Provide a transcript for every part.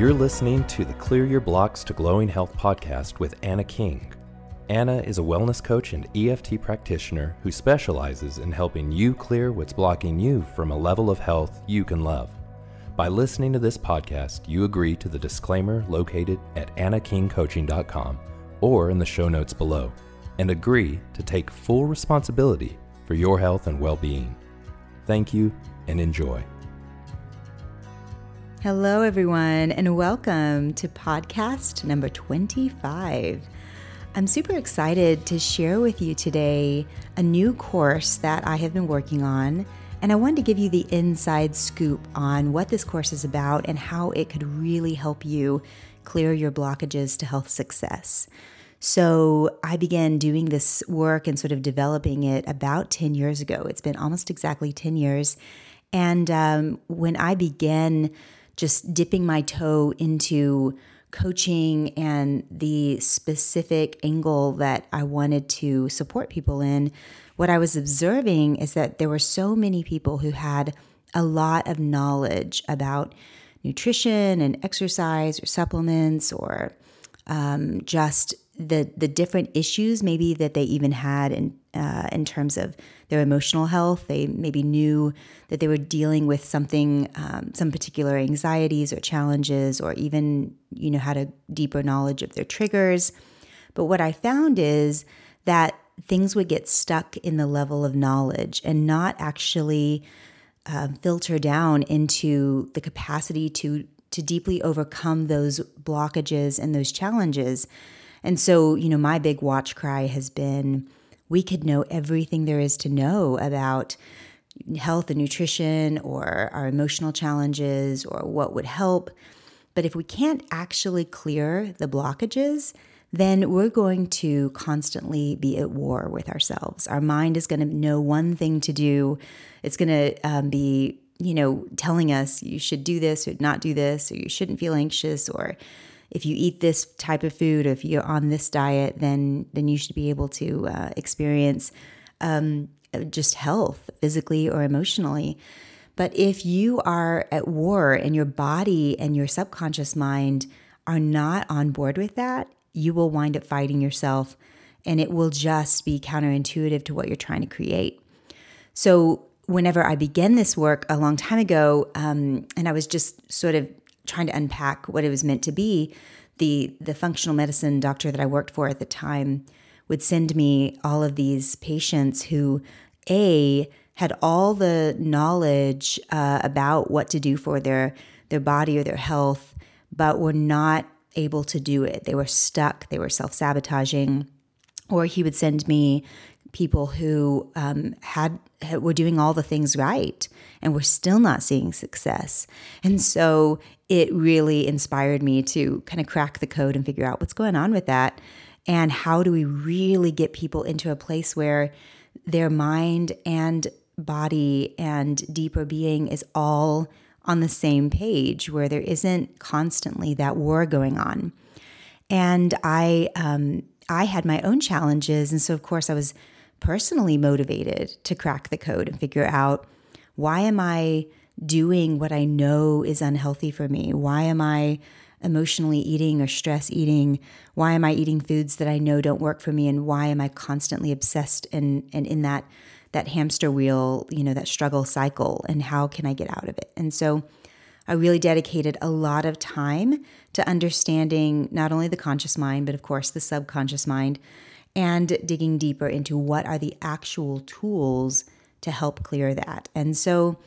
You're listening to the Clear Your Blocks to Glowing Health podcast with Anna King. Anna is a wellness coach and EFT practitioner who specializes in helping you clear what's blocking you from a level of health you can love. By listening to this podcast, you agree to the disclaimer located at annakingcoaching.com or in the show notes below and agree to take full responsibility for your health and well being. Thank you and enjoy. Hello, everyone, and welcome to podcast number 25. I'm super excited to share with you today a new course that I have been working on. And I wanted to give you the inside scoop on what this course is about and how it could really help you clear your blockages to health success. So, I began doing this work and sort of developing it about 10 years ago. It's been almost exactly 10 years. And um, when I began just dipping my toe into coaching and the specific angle that I wanted to support people in, what I was observing is that there were so many people who had a lot of knowledge about nutrition and exercise or supplements or um, just the the different issues maybe that they even had in uh, in terms of their emotional health. They maybe knew that they were dealing with something, um, some particular anxieties or challenges, or even you know had a deeper knowledge of their triggers. But what I found is that things would get stuck in the level of knowledge and not actually uh, filter down into the capacity to to deeply overcome those blockages and those challenges. And so, you know, my big watch cry has been we could know everything there is to know about health and nutrition or our emotional challenges or what would help. But if we can't actually clear the blockages, then we're going to constantly be at war with ourselves. Our mind is going to know one thing to do. It's going to um, be, you know, telling us you should do this or not do this, or you shouldn't feel anxious, or if you eat this type of food or if you're on this diet, then then you should be able to uh, experience um, just health physically or emotionally. But if you are at war and your body and your subconscious mind are not on board with that, you will wind up fighting yourself and it will just be counterintuitive to what you're trying to create. So, whenever I began this work a long time ago, um, and I was just sort of trying to unpack what it was meant to be, the the functional medicine doctor that I worked for at the time would send me all of these patients who a had all the knowledge uh, about what to do for their their body or their health, but were not able to do it. They were stuck. They were self sabotaging, or he would send me people who um, had, were doing all the things right and were still not seeing success. And so it really inspired me to kind of crack the code and figure out what's going on with that and how do we really get people into a place where their mind and body and deeper being is all on the same page where there isn't constantly that war going on and i um, i had my own challenges and so of course i was personally motivated to crack the code and figure out why am I doing what I know is unhealthy for me? Why am I emotionally eating or stress eating? Why am I eating foods that I know don't work for me? And why am I constantly obsessed and, and in that that hamster wheel, you know, that struggle cycle? And how can I get out of it? And so I really dedicated a lot of time to understanding not only the conscious mind, but of course the subconscious mind and digging deeper into what are the actual tools to help clear that. And so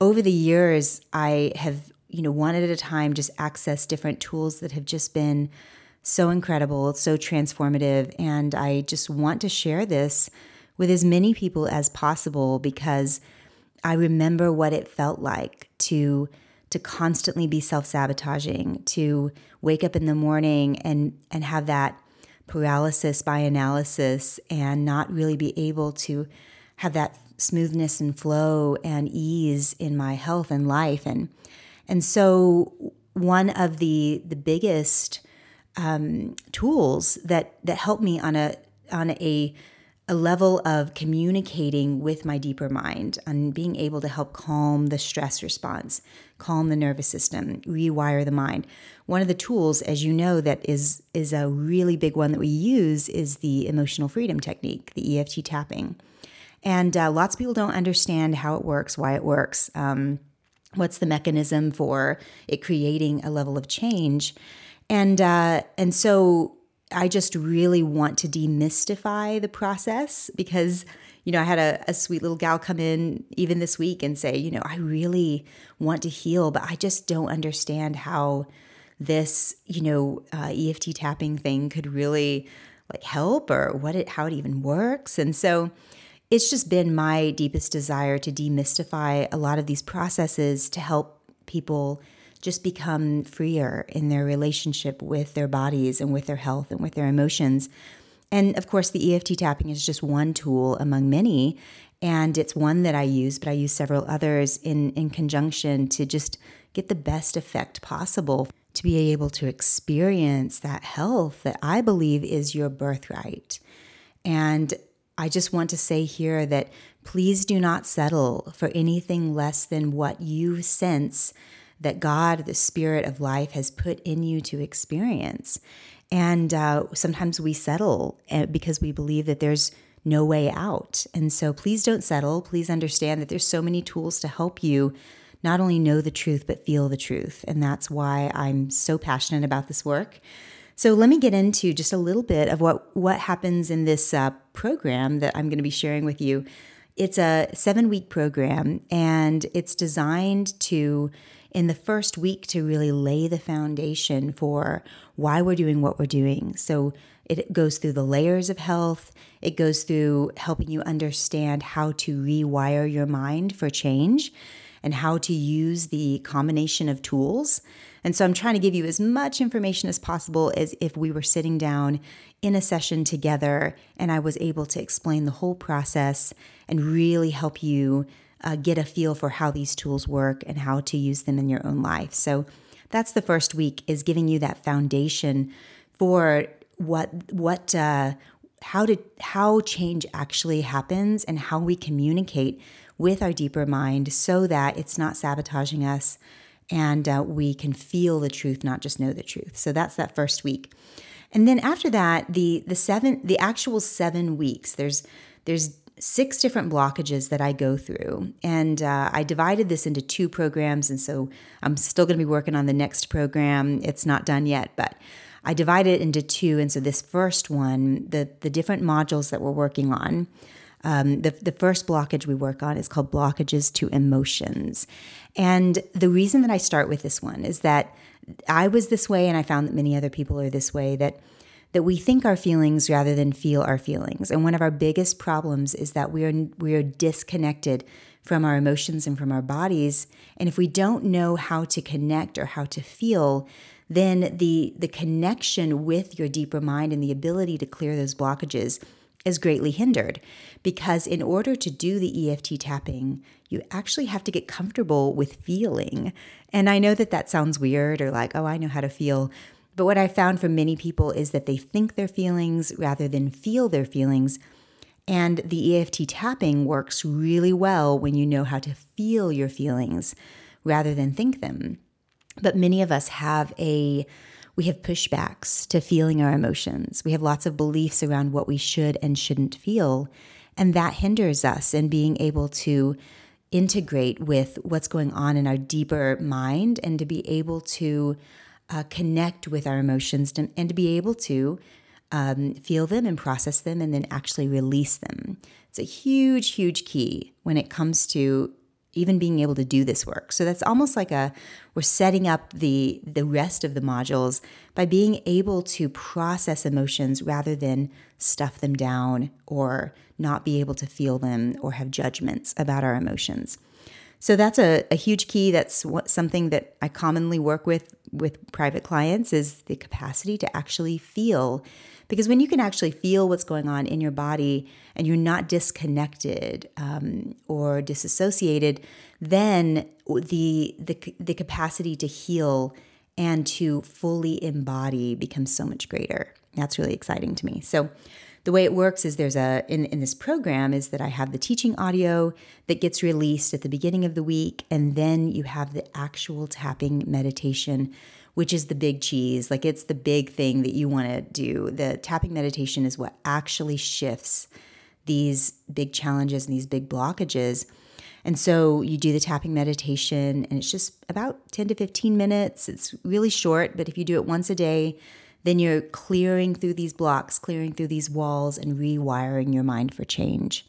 over the years, I have, you know, one at a time just accessed different tools that have just been so incredible, so transformative. And I just want to share this with as many people as possible because I remember what it felt like to to constantly be self-sabotaging, to wake up in the morning and and have that paralysis by analysis and not really be able to have that smoothness and flow and ease in my health and life. And and so one of the the biggest um, tools that that helped me on a on a a level of communicating with my deeper mind and being able to help calm the stress response, calm the nervous system, rewire the mind. One of the tools, as you know, that is is a really big one that we use is the emotional freedom technique, the EFT tapping. And uh, lots of people don't understand how it works, why it works, um, what's the mechanism for it creating a level of change, and uh, and so I just really want to demystify the process because, you know, I had a, a, sweet little gal come in even this week and say, you know, I really want to heal, but I just don't understand how this, you know, uh, EFT tapping thing could really like help or what it, how it even works. And so it's just been my deepest desire to demystify a lot of these processes to help people just become freer in their relationship with their bodies and with their health and with their emotions. And of course, the EFT tapping is just one tool among many. And it's one that I use, but I use several others in, in conjunction to just get the best effect possible to be able to experience that health that I believe is your birthright. And I just want to say here that please do not settle for anything less than what you sense that God, the Spirit of life, has put in you to experience. And uh, sometimes we settle eh, because we believe that there's no way out. And so please don't settle. Please understand that there's so many tools to help you not only know the truth, but feel the truth. And that's why I'm so passionate about this work. So let me get into just a little bit of what, what happens in this uh, program that I'm going to be sharing with you. It's a seven week program and it's designed to in the first week to really lay the foundation for why we're doing what we're doing. So it goes through the layers of health, it goes through helping you understand how to rewire your mind for change and how to use the combination of tools. And so I'm trying to give you as much information as possible as if we were sitting down in a session together and I was able to explain the whole process and really help you uh, get a feel for how these tools work and how to use them in your own life. So that's the first week is giving you that foundation for what what uh, how to how change actually happens and how we communicate with our deeper mind so that it's not sabotaging us and uh, we can feel the truth not just know the truth so that's that first week and then after that the the seven the actual seven weeks there's there's six different blockages that I go through. And uh, I divided this into two programs. And so I'm still going to be working on the next program. It's not done yet, but I divided it into two. And so this first one, the, the different modules that we're working on, um, the, the first blockage we work on is called blockages to emotions. And the reason that I start with this one is that I was this way, and I found that many other people are this way, that that we think our feelings rather than feel our feelings. And one of our biggest problems is that we are we are disconnected from our emotions and from our bodies. And if we don't know how to connect or how to feel, then the the connection with your deeper mind and the ability to clear those blockages is greatly hindered because in order to do the EFT tapping, you actually have to get comfortable with feeling. And I know that that sounds weird or like, oh, I know how to feel. But what I found for many people is that they think their feelings rather than feel their feelings. And the EFT tapping works really well when you know how to feel your feelings rather than think them. But many of us have a we have pushbacks to feeling our emotions. We have lots of beliefs around what we should and shouldn't feel, and that hinders us in being able to integrate with what's going on in our deeper mind and to be able to uh, connect with our emotions to, and to be able to um, feel them and process them and then actually release them. It's a huge, huge key when it comes to even being able to do this work. So that's almost like a we're setting up the the rest of the modules by being able to process emotions rather than stuff them down or not be able to feel them or have judgments about our emotions. So that's a, a huge key. That's what, something that I commonly work with with private clients is the capacity to actually feel. Because when you can actually feel what's going on in your body and you're not disconnected um, or disassociated, then the, the the capacity to heal and to fully embody becomes so much greater. That's really exciting to me. So the way it works is there's a in, in this program is that I have the teaching audio that gets released at the beginning of the week, and then you have the actual tapping meditation, which is the big cheese. Like it's the big thing that you want to do. The tapping meditation is what actually shifts these big challenges and these big blockages. And so you do the tapping meditation, and it's just about 10 to 15 minutes. It's really short, but if you do it once a day, then you're clearing through these blocks, clearing through these walls, and rewiring your mind for change.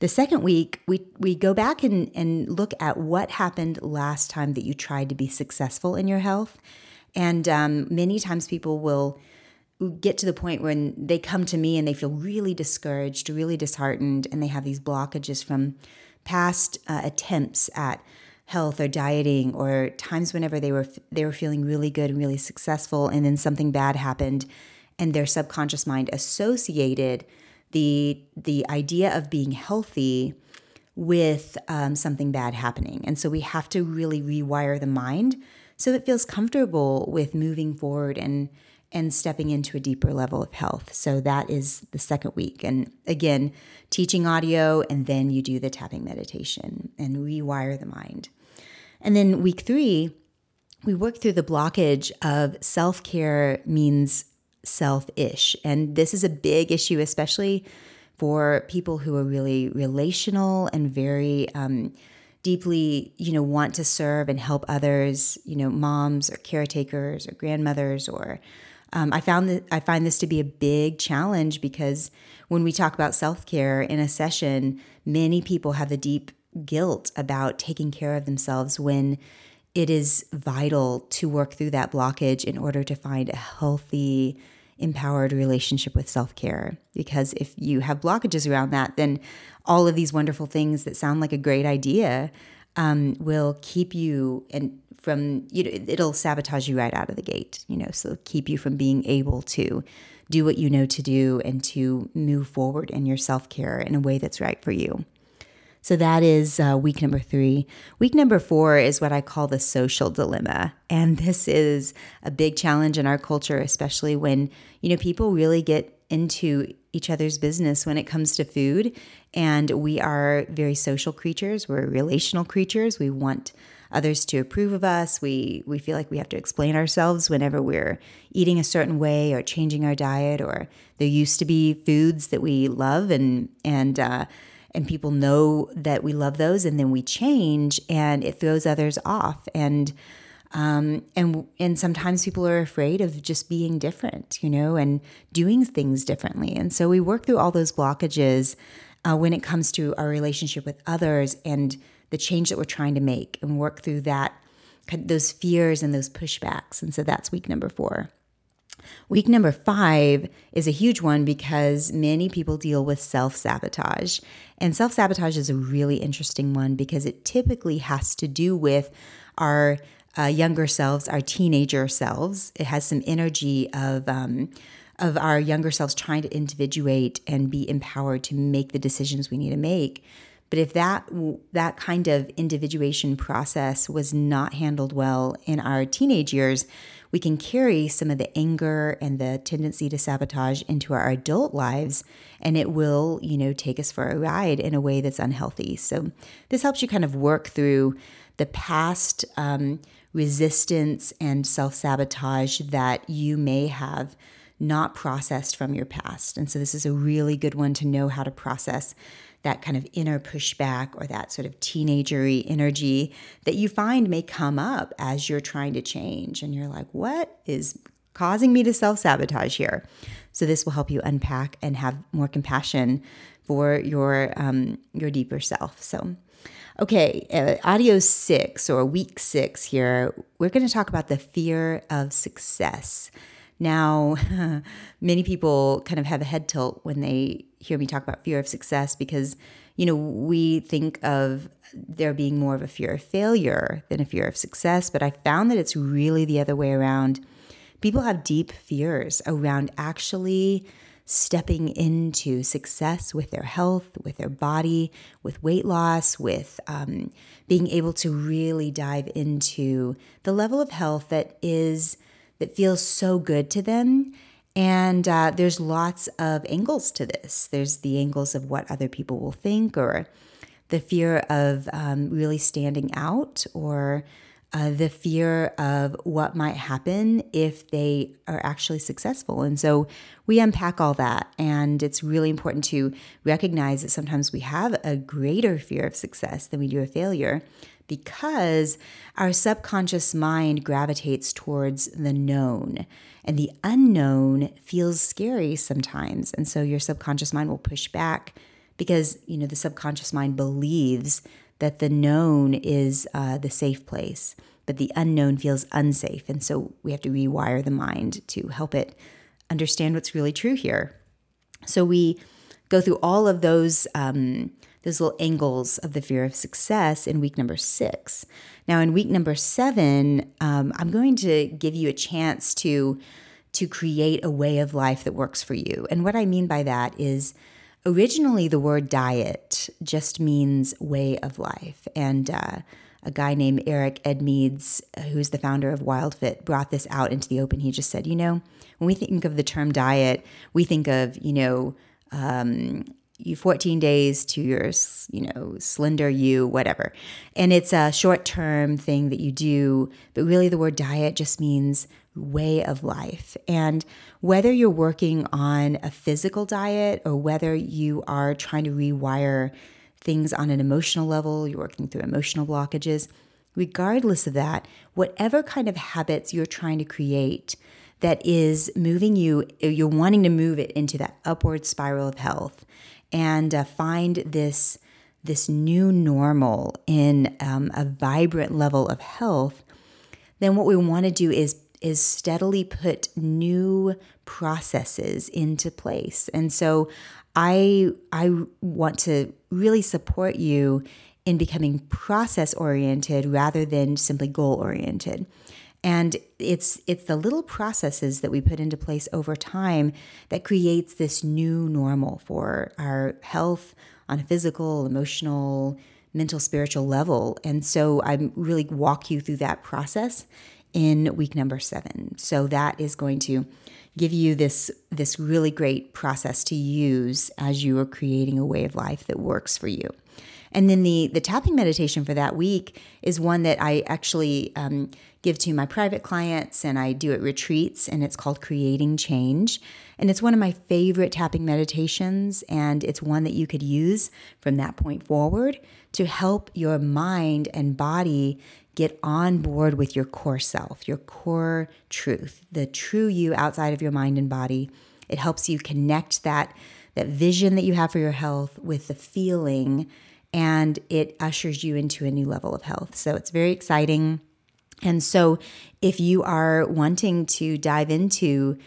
The second week, we, we go back and, and look at what happened last time that you tried to be successful in your health. And um, many times people will get to the point when they come to me and they feel really discouraged, really disheartened, and they have these blockages from past uh, attempts at health or dieting or times whenever they were they were feeling really good and really successful and then something bad happened and their subconscious mind associated the the idea of being healthy with um, something bad happening. And so we have to really rewire the mind so it feels comfortable with moving forward and and stepping into a deeper level of health. So that is the second week. And again, teaching audio, and then you do the tapping meditation and rewire the mind. And then week three, we work through the blockage of self care means self ish. And this is a big issue, especially for people who are really relational and very, um, deeply, you know, want to serve and help others, you know, moms or caretakers or grandmothers or um, I found that I find this to be a big challenge because when we talk about self care in a session, many people have a deep guilt about taking care of themselves when it is vital to work through that blockage in order to find a healthy, empowered relationship with self care. Because if you have blockages around that, then all of these wonderful things that sound like a great idea um, will keep you and from you know it'll sabotage you right out of the gate you know so keep you from being able to do what you know to do and to move forward in your self-care in a way that's right for you so that is uh, week number three. Week number four is what I call the social dilemma. And this is a big challenge in our culture, especially when, you know, people really get into each other's business when it comes to food. And we are very social creatures, we're relational creatures. We want others to approve of us. We we feel like we have to explain ourselves whenever we're eating a certain way or changing our diet. Or there used to be foods that we love and and uh, and people know that we love those, and then we change, and it throws others off. And um, and and sometimes people are afraid of just being different, you know, and doing things differently. And so we work through all those blockages uh, when it comes to our relationship with others and the change that we're trying to make and work through that those fears and those pushbacks. And so that's week number four. Week number five is a huge one because many people deal with self sabotage. And self sabotage is a really interesting one because it typically has to do with our uh, younger selves, our teenager selves. It has some energy of, um, of our younger selves trying to individuate and be empowered to make the decisions we need to make. But if that that kind of individuation process was not handled well in our teenage years, we can carry some of the anger and the tendency to sabotage into our adult lives and it will, you know, take us for a ride in a way that's unhealthy. So this helps you kind of work through the past um, resistance and self-sabotage that you may have not processed from your past. And so this is a really good one to know how to process that kind of inner pushback or that sort of teenagery energy that you find may come up as you're trying to change. And you're like, what is causing me to self sabotage here? So this will help you unpack and have more compassion for your um, your deeper self. So. Okay, uh, audio six or week six here, we're going to talk about the fear of success. Now, many people kind of have a head tilt when they hear me talk about fear of success because, you know, we think of there being more of a fear of failure than a fear of success. But I found that it's really the other way around. People have deep fears around actually stepping into success with their health, with their body, with weight loss, with um, being able to really dive into the level of health that is that feels so good to them And uh, there's lots of angles to this. There's the angles of what other people will think, or the fear of um, really standing out, or uh, the fear of what might happen if they are actually successful. And so we unpack all that. And it's really important to recognize that sometimes we have a greater fear of success than we do of failure because our subconscious mind gravitates towards the known and the unknown feels scary sometimes. And so your subconscious mind will push back because, you know, the subconscious mind believes that the known is uh, the safe place, but the unknown feels unsafe. And so we have to rewire the mind to help it understand what's really true here. So we go through all of those um, those little angles of the fear of success in week number six. Now, in week number seven, um, I'm going to give you a chance to to create a way of life that works for you. And what I mean by that is originally the word diet just means way of life. And uh, a guy named Eric Edmeades, who's the founder of WildFit, brought this out into the open. He just said, you know, when we think of the term diet, we think of, you know, um, you 14 days to your you know slender you whatever and it's a short term thing that you do but really the word diet just means way of life. And whether you're working on a physical diet or whether you are trying to rewire things on an emotional level you're working through emotional blockages regardless of that whatever kind of habits you're trying to create that is moving you you're wanting to move it into that upward spiral of health and uh, find this this new normal in um, a vibrant level of health, then what we want to do is is steadily put new processes into place. And so I I want to really support you in becoming process oriented rather than simply goal oriented. And it's it's the little processes that we put into place over time that creates this new normal for our health on a physical, emotional, mental, spiritual level. And so I'm really walk you through that process in week number 7. So that is going to give you this this really great process to use as you are creating a way of life that works for you. And then the the tapping meditation for that week is one that I actually um, give to my private clients and I do at retreats, and it's called Creating Change. And it's one of my favorite tapping meditations, and it's one that you could use from that point forward to help your mind and body get on board with your core self, your core truth, the true you outside of your mind and body. It helps you connect that that vision that you have for your health with the feeling and it ushers you into a new level of health. So it's very exciting. And so, if you are wanting to dive into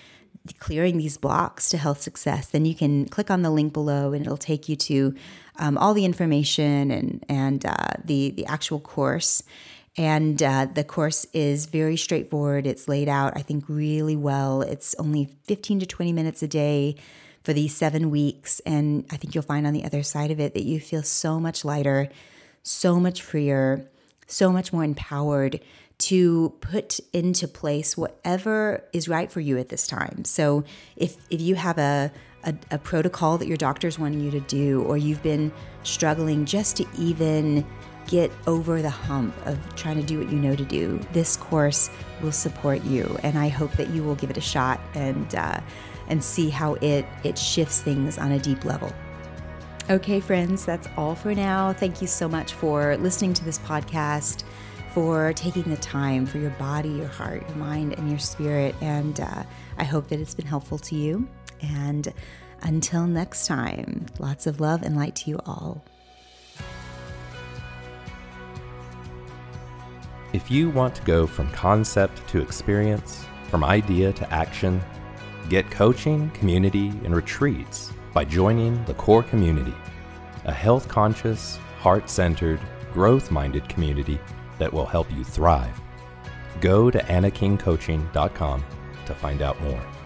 clearing these blocks to health success, then you can click on the link below and it'll take you to um, all the information and, and uh, the, the actual course. And uh, the course is very straightforward. It's laid out, I think, really well. It's only 15 to 20 minutes a day for these seven weeks. And I think you'll find on the other side of it that you feel so much lighter, so much freer, so much more empowered to put into place whatever is right for you at this time. So if if you have a a, a protocol that your doctor's wanting you to do, or you've been struggling just to even get over the hump of trying to do what you know to do, this course will support you, and I hope that you will give it a shot and uh, and see how it it shifts things on a deep level. Okay, friends, that's all for now. Thank you so much for listening to this podcast for taking the time for your body, your heart, your mind, and your spirit. And uh, I hope that it's been helpful to you. And until next time, lots of love and light to you all. If you want to go from concept to experience, from idea to action, get coaching, community, and retreats by joining the Core Community, a health conscious, heart centered, growth minded community that will help you thrive. Go to annakingcoaching.com to find out more.